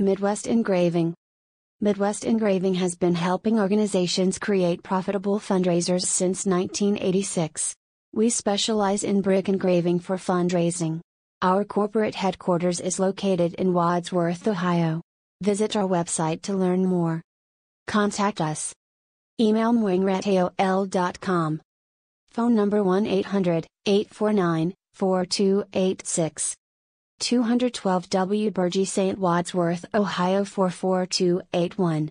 Midwest Engraving Midwest Engraving has been helping organizations create profitable fundraisers since 1986. We specialize in brick engraving for fundraising. Our corporate headquarters is located in Wadsworth, Ohio. Visit our website to learn more. Contact us. Email mwingret.aol.com. Phone number 1 800 849 4286. 212 W. Burgee St. Wadsworth, Ohio 44281.